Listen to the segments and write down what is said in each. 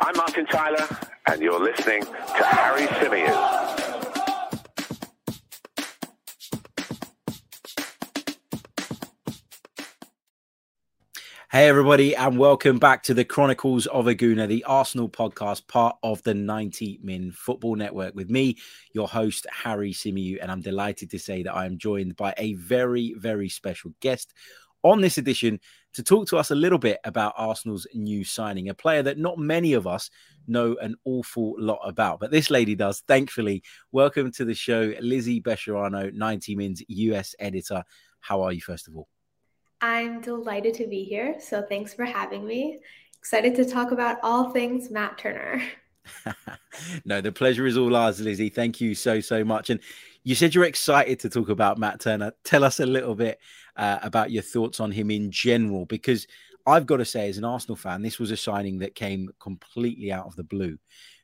I'm Martin Tyler, and you're listening to Harry Symeou. Hey, everybody, and welcome back to the Chronicles of a Gooner, the Arsenal podcast, part of the 90 Min Football Network. With me, your host, Harry Symeou, and I'm delighted to say that I am joined by a very, very special guest on this edition to talk to us a little bit about Arsenal's new signing, a player that not many of us know an awful lot about, but this lady does, thankfully. Welcome to the show, Lizzy Becherano, 90 Min's US editor. How are you, first of all? I'm delighted to be here. So thanks for having me. Excited to talk about all things Matt Turner. no, the pleasure is all ours, Lizzy. Thank you so, so much. And you said you're excited to talk about Matt Turner. Tell us a little bit uh, about your thoughts on him in general, because I've got to say, as an Arsenal fan, this was a signing that came completely out of the blue.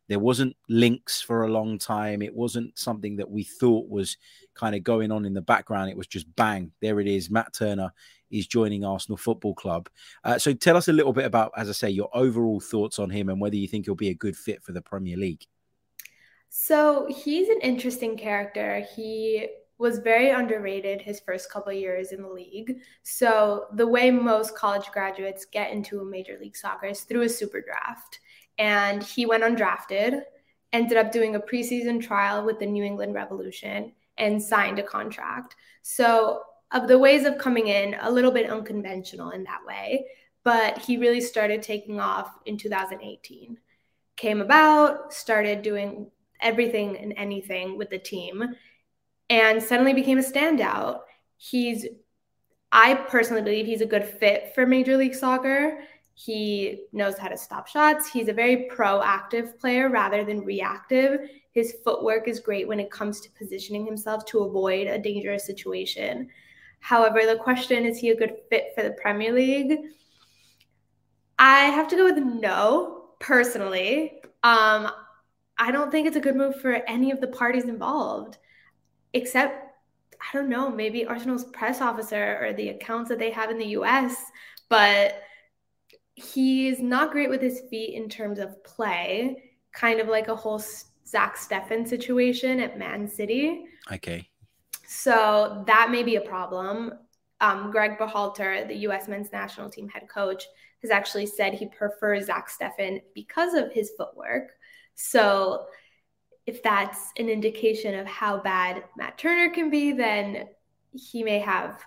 There wasn't links for a long time. It wasn't something that we thought was kind of going on in the background. It was just bang, there it is. Matt Turner is joining Arsenal Football Club. Uh, so tell us a little bit about, as I say, your overall thoughts on him and whether you think he'll be a good fit for the Premier League. So he's an interesting character. He was very underrated his first couple years in the league. So the way most college graduates get into a Major League Soccer is through a super draft. And he went undrafted, ended up doing a preseason trial with the New England Revolution and signed a contract. So of the ways of coming in, a little bit unconventional in that way, but he really started taking off in 2018. Came about, started doing everything and anything with the team, and suddenly became a standout. He's, I personally believe he's a good fit for Major League Soccer. He knows how to stop shots. He's a very proactive player rather than reactive. His footwork is great when it comes to positioning himself to avoid a dangerous situation. However, the question is he a good fit for the Premier League? I have to go with no, personally. Um, I don't think it's a good move for any of the parties involved, except, I don't know, maybe Arsenal's press officer or the accounts that they have in the US. But he's not great with his feet in terms of play, kind of like a whole Zach Steffen situation at Man City. Okay. So that may be a problem. Um, Greg Berhalter, the U.S. men's national team head coach, has actually said he prefers Zach Steffen because of his footwork. So if that's an indication of how bad Matt Turner can be, then he may have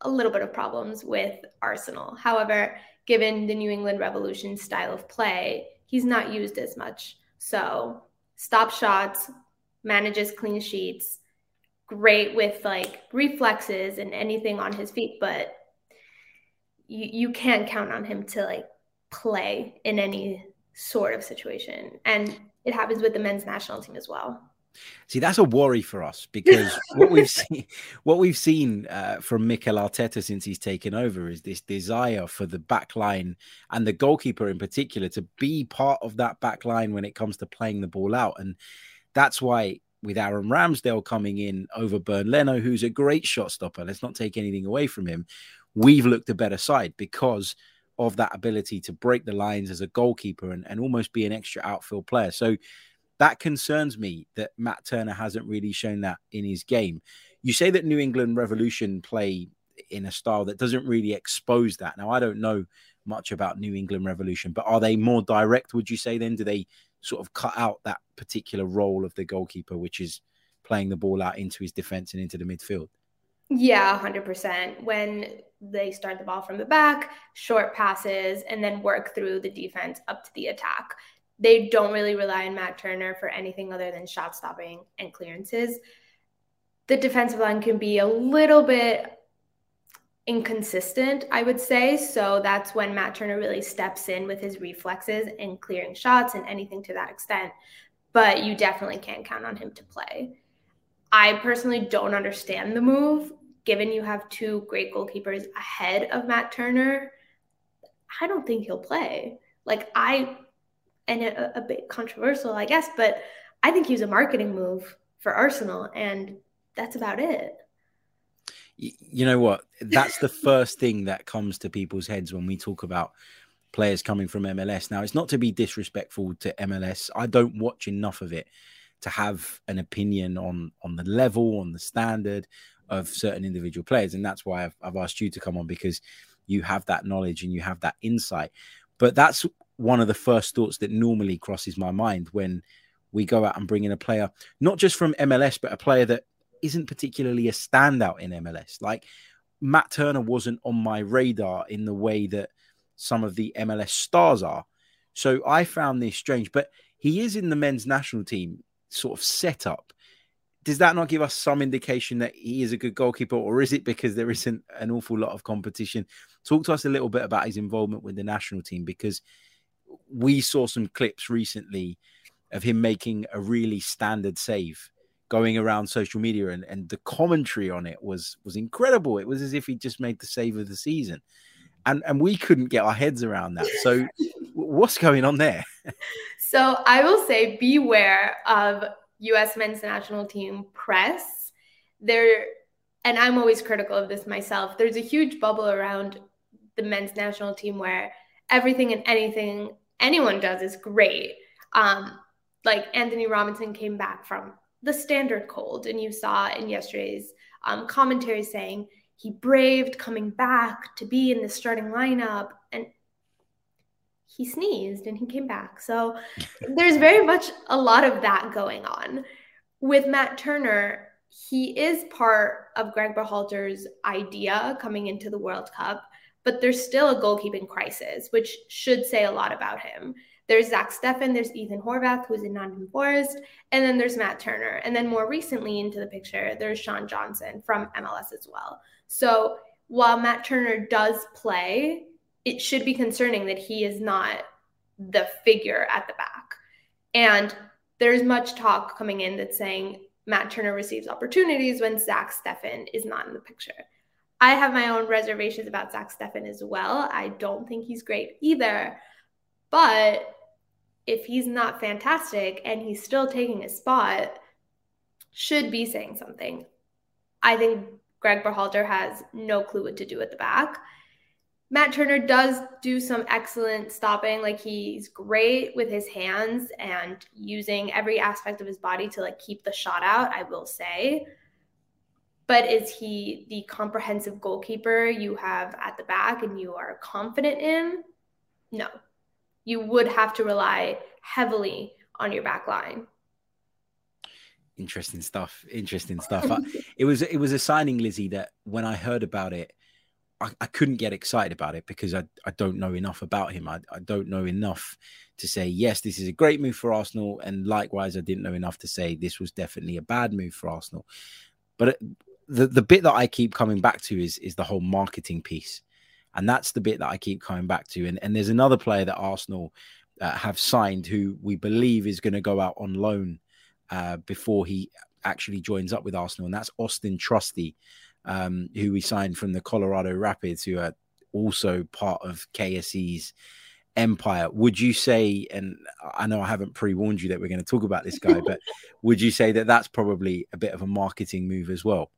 a little bit of problems with Arsenal. However, given the New England Revolution style of play, he's not used as much. So stop shots, manages clean sheets, great with like reflexes and anything on his feet, but you you can't count on him to like play in any sort of situation. And it happens with the men's national team as well. See, that's a worry for us because what we've seen, what we've seen uh, from Mikel Arteta since he's taken over is this desire for the back line and the goalkeeper in particular to be part of that back line when it comes to playing the ball out, and that's why with Aaron Ramsdale coming in over Bernd Leno, who's a great shot stopper. Let's not take anything away from him. We've looked a better side because of that ability to break the lines as a goalkeeper and, and almost be an extra outfield player. So that concerns me that Matt Turner hasn't really shown that in his game. You say that New England Revolution play in a style that doesn't really expose that. Now, I don't know much about New England Revolution, but are they more direct, would you say then? Do they sort of cut out that particular role of the goalkeeper, which is playing the ball out into his defense and into the midfield. Yeah, 100%. When they start the ball from the back, short passes, and then work through the defense up to the attack. They don't really rely on Matt Turner for anything other than shot stopping and clearances. The defensive line can be a little bit inconsistent, I would say. So that's when Matt Turner really steps in with his reflexes and clearing shots and anything to that extent. But you definitely can't count on him to play. I personally don't understand the move, given you have two great goalkeepers ahead of Matt Turner. I don't think he'll play. Like, I, and a, a bit controversial, I guess, but I think he's a marketing move for Arsenal, and that's about it you know what? That's the first thing that comes to people's heads when we talk about players coming from MLS. Now, it's not to be disrespectful to MLS. I don't watch enough of it to have an opinion on on the level, on the standard of certain individual players, and that's why I've, I've asked you to come on because you have that knowledge and you have that insight. But that's one of the first thoughts that normally crosses my mind when we go out and bring in a player, not just from MLS, but a player that isn't particularly a standout in MLS. Like Matt Turner wasn't on my radar in the way that some of the MLS stars are. So I found this strange, but he is in the men's national team sort of setup. Does that not give us some indication that he is a good goalkeeper, or is it because there isn't an awful lot of competition? Talk to us a little bit about his involvement with the national team because we saw some clips recently of him making a really standard save going around social media and, and the commentary on it was was incredible. It was as if he just made the save of the season. And and we couldn't get our heads around that. So what's going on there? So i will say beware of us men's national team press there and i'm always critical of this myself there's a huge bubble around the men's national team where everything and anything anyone does is great. Um, like Antonee Robinson came back from the standard cold, and you saw in yesterday's um, commentary saying he braved coming back to be in the starting lineup, and he sneezed and he came back. So there's very much a lot of that going on. With Matt Turner, he is part of Greg Berhalter's idea coming into the World Cup, but there's still a goalkeeping crisis, which should say a lot about him. There's Zach Steffen, there's Ethan Horvath, who's in Nottingham Forest, and then there's Matt Turner. And then more recently into the picture, there's Sean Johnson from MLS as well. So while Matt Turner does play, it should be concerning that he is not the figure at the back. And there's much talk coming in that's saying Matt Turner receives opportunities when Zach Steffen is not in the picture. I have my own reservations about Zach Steffen as well. I don't think he's great either. But if he's not fantastic and he's still taking a spot, should be saying something. I think Greg Berhalter has no clue what to do at the back. Matt Turner does do some excellent stopping. Like he's great with his hands and using every aspect of his body to like keep the shot out, I will say. But is he the comprehensive goalkeeper you have at the back and you are confident in? No you would have to rely heavily on your back line. Interesting stuff. Interesting stuff. it was it was a signing, Lizzy, that when I heard about it, I, I, couldn't get excited about it because I, I don't know enough about him. I, I don't know enough to say, yes, this is a great move for Arsenal. And likewise, I didn't know enough to say this was definitely a bad move for Arsenal. But the, the bit that I keep coming back to is, is the whole marketing piece. And that's the bit that I keep coming back to. And, and there's another player that Arsenal uh, have signed who we believe is going to go out on loan uh, before he actually joins up with Arsenal. And that's Austin Trusty, um, who we signed from the Colorado Rapids, who are also part of KSE's empire. Would you say, and I know I haven't pre warned you that we're going to talk about this guy, but would you say that that's probably a bit of a marketing move as well?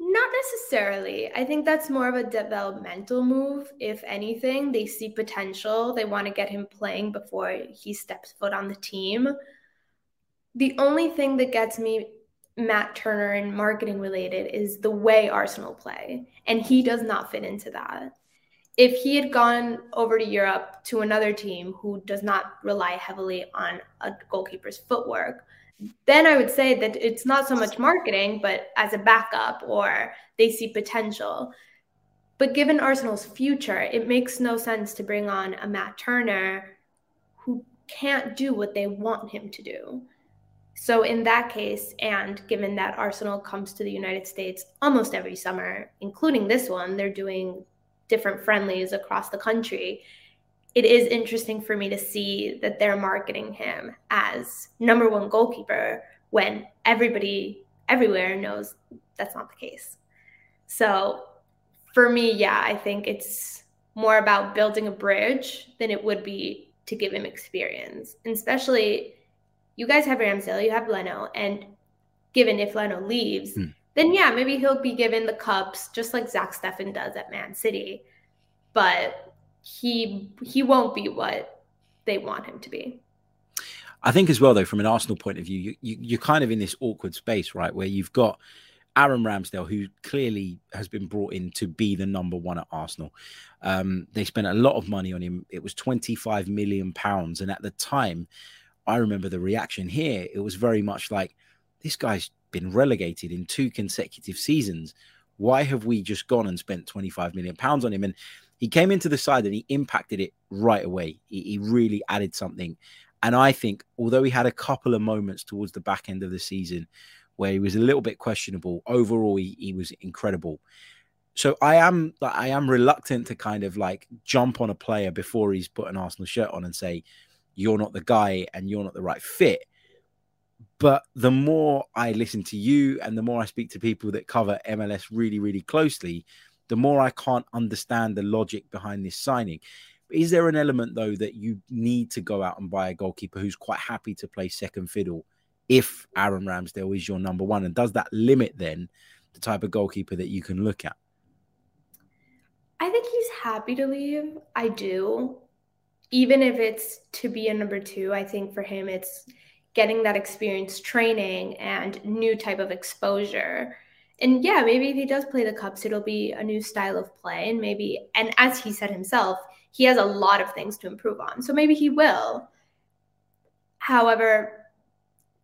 Not necessarily. I think that's more of a developmental move. If anything, they see potential. They want to get him playing before he steps foot on the team. The only thing that gets me Matt Turner and marketing related is the way Arsenal play. And he does not fit into that. If he had gone over to Europe to another team who does not rely heavily on a goalkeeper's footwork, then I would say that it's not so much marketing, but as a backup or they see potential. But given Arsenal's future, it makes no sense to bring on a Matt Turner who can't do what they want him to do. So, in that case, and given that Arsenal comes to the United States almost every summer, including this one, they're doing different friendlies across the country it is interesting for me to see that they're marketing him as number one goalkeeper when everybody everywhere knows that's not the case. So for me, yeah, I think it's more about building a bridge than it would be to give him experience. And especially you guys have Ramsdale, you have Leno, and given if Leno leaves, hmm. then yeah, maybe he'll be given the cups just like Zach Steffen does at Man City. But he he won't be what they want him to be. I think as well, though, from an Arsenal point of view, you, you, you're kind of in this awkward space, right, where you've got Aaron Ramsdale, who clearly has been brought in to be the number one at Arsenal. Um, they spent a lot of money on him. It was 25 million pounds, and at the time, I remember the reaction here. It was very much like this guy's been relegated in two consecutive seasons. Why have we just gone and spent 25 million pounds on him? And he came into the side and he impacted it right away. He, he, really added something. And I think, although he had a couple of moments towards the back end of the season where he was a little bit questionable, overall he, he was incredible. So I am I am reluctant to kind of like jump on a player before he's put an Arsenal shirt on and say, you're not the guy and you're not the right fit. But the more I listen to you and the more I speak to people that cover MLS really, really closely, the more I can't understand the logic behind this signing. Is there an element, though, that you need to go out and buy a goalkeeper who's quite happy to play second fiddle if Aaron Ramsdale is your number one? And does that limit then the type of goalkeeper that you can look at? I think he's happy to leave. I do even if it's to be a number two, I think for him it's getting that experience training and new type of exposure. And yeah, maybe if he does play the cups, it'll be a new style of play. And maybe, and as he said himself, he has a lot of things to improve on. So maybe he will. However,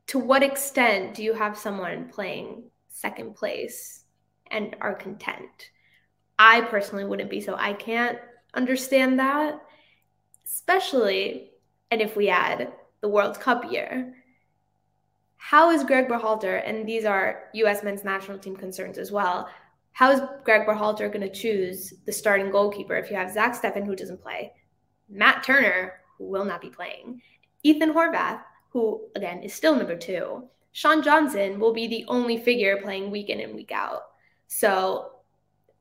to what extent do you have someone playing second place and are content? I personally wouldn't be, so I can't understand that especially, and if we add the World Cup year, how is Greg Berhalter, and these are U.S. men's national team concerns as well, how is Greg Berhalter going to choose the starting goalkeeper if you have Zach Steffen, who doesn't play, Matt Turner, who will not be playing, Ethan Horvath, who again is still number two, Sean Johnson will be the only figure playing week in and week out. So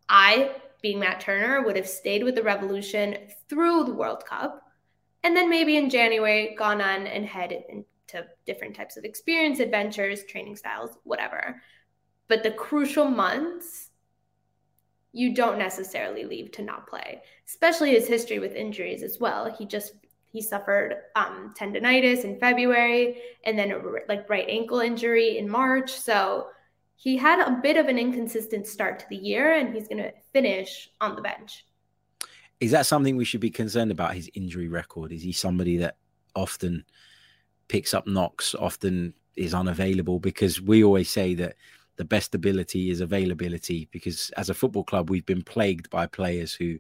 I, being Matt Turner, would have stayed with the Revolution through the World Cup and then maybe in January, gone on and head into different types of experience, adventures, training styles, whatever. But the crucial months, you don't necessarily leave to not play, especially his history with injuries as well. He just he suffered um, tendonitis in February and then a like right ankle injury in March. So he had a bit of an inconsistent start to the year, and he's going to finish on the bench. Is that something we should be concerned about? His injury record? Is he somebody that often picks up knocks, often is unavailable? Because we always say that the best ability is availability. Because as a football club, we've been plagued by players who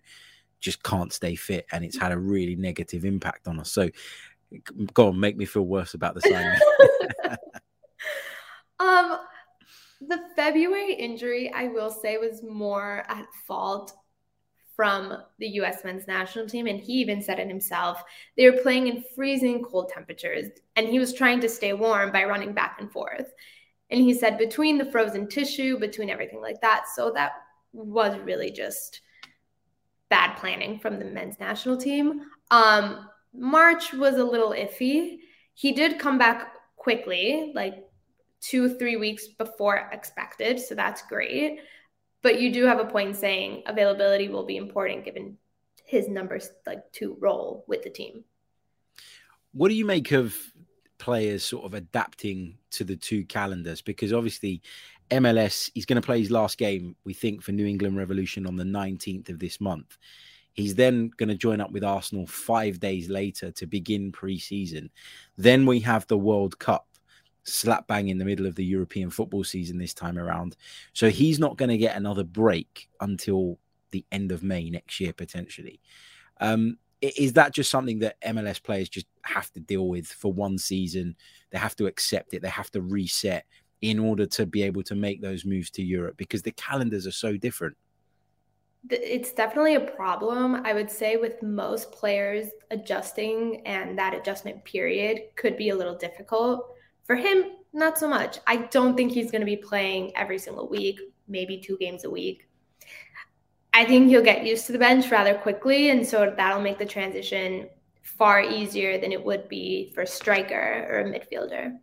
just can't stay fit, and it's had a really negative impact on us. So, go on, make me feel worse about the signing. um, February injury, I will say, was more at fault from the US men's national team. And he even said it himself. They were playing in freezing cold temperatures, and he was trying to stay warm by running back and forth. And he said, between the frozen tissue, between everything like that. So that was really just bad planning from the men's national team. Um, March was a little iffy. He did come back quickly, like two, three weeks before expected. So that's great. But you do have a point saying availability will be important given his numbers like to roll with the team. What do you make of players sort of adapting to the two calendars? Because obviously MLS, he's going to play his last game, we think, for New England Revolution on the 19th of this month. He's then going to join up with Arsenal five days later to begin pre-season. Then we have the World Cup slap bang in the middle of the European football season this time around. So he's not going to get another break until the end of May next year, potentially. Um, is that just something that MLS players just have to deal with for one season? They have to accept it, they have to reset in order to be able to make those moves to Europe because the calendars are so different. It's definitely a problem. I would say with most players adjusting and that adjustment period could be a little difficult for him, not so much. I don't think he's going to be playing every single week, maybe two games a week. I think he'll get used to the bench rather quickly. And so that'll make the transition far easier than it would be for a striker or a midfielder.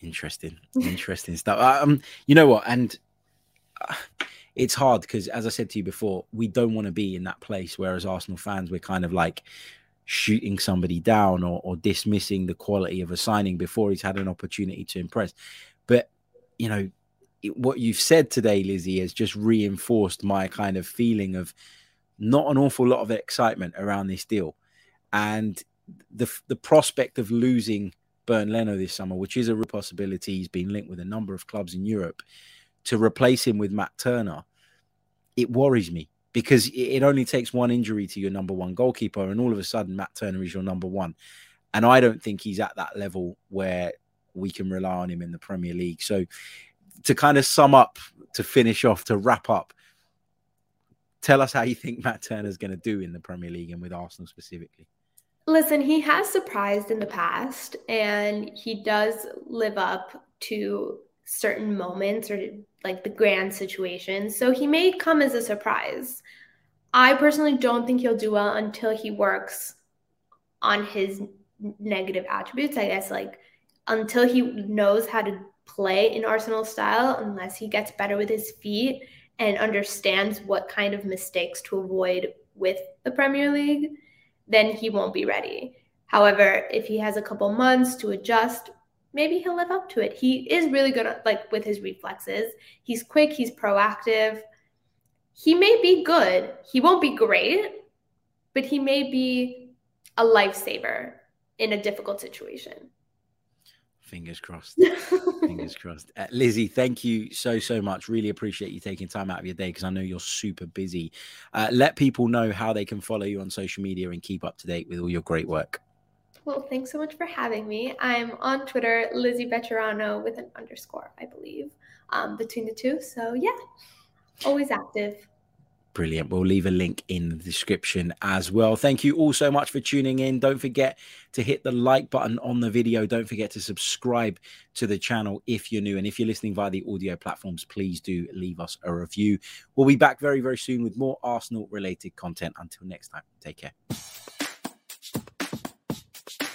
Interesting. Interesting stuff. Um, you know what? And uh, it's hard because, as I said to you before, we don't want to be in that place. Whereas Arsenal fans, we're kind of like shooting somebody down or, or dismissing the quality of a signing before he's had an opportunity to impress. But you know, it, what you've said today, Lizzy, has just reinforced my kind of feeling of not an awful lot of excitement around this deal, and the the prospect of losing Bernd Leno this summer, which is a real possibility. He's been linked with a number of clubs in Europe to replace him with Matt Turner. It worries me because it only takes one injury to your number one goalkeeper, and all of a sudden, Matt Turner is your number one. And I don't think he's at that level where we can rely on him in the Premier League. So, to kind of sum up, to finish off, to wrap up, tell us how you think Matt Turner's going to do in the Premier League and with Arsenal specifically. Listen, he has surprised in the past, and he does live up to certain moments or like the grand situations. So he may come as a surprise. I personally don't think he'll do well until he works on his negative attributes. I guess like until he knows how to play in Arsenal style, unless he gets better with his feet and understands what kind of mistakes to avoid with the Premier League then he won't be ready. However, if he has a couple months to adjust, maybe he'll live up to it. He is really good at, like with his reflexes. He's quick, he's proactive. He may be good. He won't be great, but he may be a lifesaver in a difficult situation. Fingers crossed. Fingers crossed. Uh, Lizzy, thank you so, so much. Really appreciate you taking time out of your day because I know you're super busy. Uh, let people know how they can follow you on social media and keep up to date with all your great work. Well, thanks so much for having me. I'm on Twitter, Lizzy Becherano with an underscore, I believe, um, between the two. So, yeah, always active. Brilliant. We'll leave a link in the description as well. Thank you all so much for tuning in. Don't forget to hit the like button on the video. Don't forget to subscribe to the channel if you're new. And if you're listening via the audio platforms, please do leave us a review. We'll be back very, very soon with more Arsenal related content. Until next time, take care.